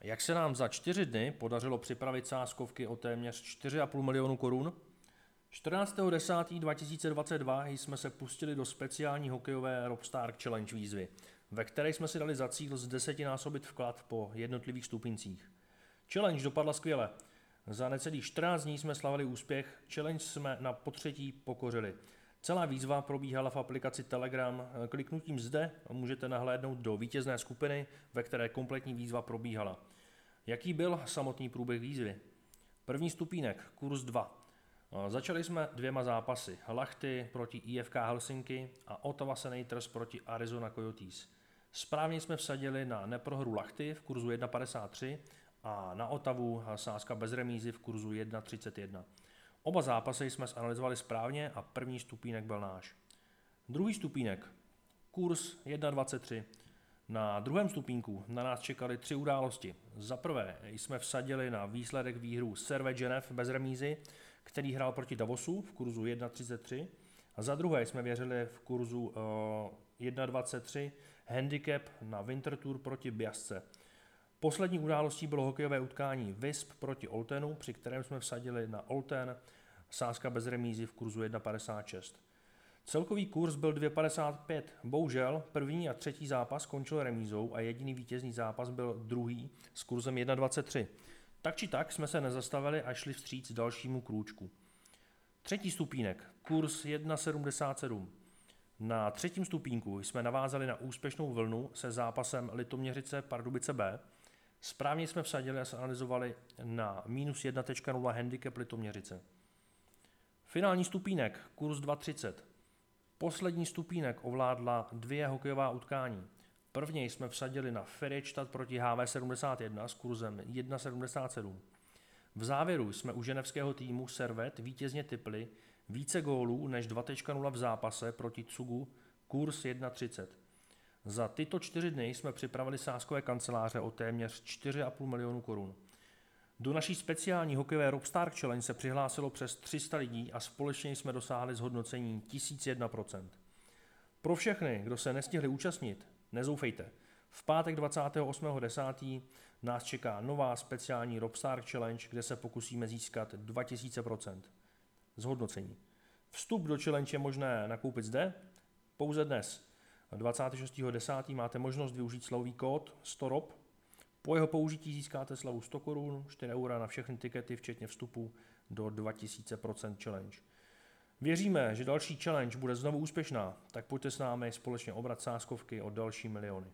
Jak se nám za čtyři dny podařilo připravit sázkovky o téměř 4,5 milionu korun? 14.10.2022 jsme se pustili do speciální hokejové Robstar Challenge výzvy, ve které jsme si dali za cíl z desetinásobit vklad po jednotlivých stupincích. Challenge dopadla skvěle. Za necelých 14 dní jsme slavili úspěch, challenge jsme na potřetí pokořili. Celá výzva probíhala v aplikaci Telegram. Kliknutím zde můžete nahlédnout do vítězné skupiny, ve které kompletní výzva probíhala. Jaký byl samotný průběh výzvy? První stupínek, kurz 2. Začali jsme dvěma zápasy. Lachty proti IFK Helsinki a Ottawa Senators proti Arizona Coyotes. Správně jsme vsadili na neprohru Lachty v kurzu 1.53 a na Otavu sázka bez remízy v kurzu 1.31. Oba zápasy jsme zanalizovali správně a první stupínek byl náš. Druhý stupínek, kurz 1.23. Na druhém stupínku na nás čekaly tři události. Za prvé jsme vsadili na výsledek výhru Serve Genef bez remízy, který hrál proti Davosu v kurzu 1.33. A za druhé jsme věřili v kurzu uh, eh, 1.23 handicap na Winter Tour proti Biasce. Poslední událostí bylo hokejové utkání Visp proti Oltenu, při kterém jsme vsadili na Olten, sázka bez remízy v kurzu 1,56. Celkový kurz byl 2,55. Bohužel první a třetí zápas skončil remízou a jediný vítězný zápas byl druhý s kurzem 1,23. Tak či tak jsme se nezastavili a šli vstříc dalšímu krůčku. Třetí stupínek, kurz 1,77. Na třetím stupínku jsme navázali na úspěšnou vlnu se zápasem Litoměřice Pardubice B, Správně jsme vsadili a analyzovali na minus 1.0 handicap Litoměřice. Finální stupínek, kurz 2.30. Poslední stupínek ovládla dvě hokejová utkání. Prvně jsme vsadili na Ferečtat proti HV71 s kurzem 1.77. V závěru jsme u ženevského týmu Servet vítězně typli více gólů než 2.0 v zápase proti Cugu, kurz 1.30. Za tyto čtyři dny jsme připravili sáskové kanceláře o téměř 4,5 milionu korun. Do naší speciální hokejové Robstar Challenge se přihlásilo přes 300 lidí a společně jsme dosáhli zhodnocení 1001%. Pro všechny, kdo se nestihli účastnit, nezoufejte. V pátek 28.10. nás čeká nová speciální Robstar Challenge, kde se pokusíme získat 2000% zhodnocení. Vstup do challenge je možné nakoupit zde, pouze dnes. 26.10. máte možnost využít slový kód STOROP. Po jeho použití získáte slavu 100 korun, 4 eura na všechny tikety, včetně vstupu do 2000% challenge. Věříme, že další challenge bude znovu úspěšná, tak pojďte s námi společně obrat sáskovky o další miliony.